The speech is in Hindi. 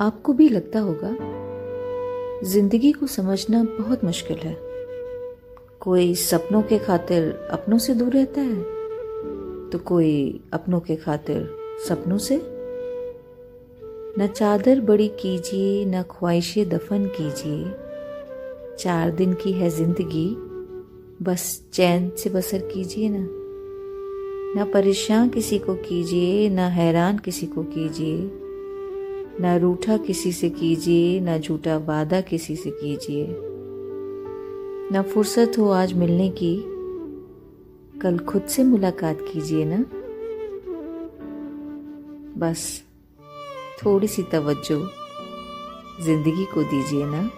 आपको भी लगता होगा, ज़िंदगी को समझना बहुत मुश्किल है। कोई सपनों के खातिर अपनों से दूर रहता है तो कोई अपनों के खातिर सपनों से। न चादर बड़ी कीजिए, न ख्वाहिशें दफन कीजिए। चार दिन की है ज़िंदगी, बस चैन से बसर कीजिए ना। ना परेशान किसी को कीजिए, ना हैरान किसी को कीजिए। न रूठा किसी से कीजिए, ना झूठा वादा किसी से कीजिए। न फुर्सत हो आज मिलने की, कल खुद से मुलाकात कीजिए ना। बस, थोड़ी सी तवज्जो, ज़िंदगी को दीजिए ना।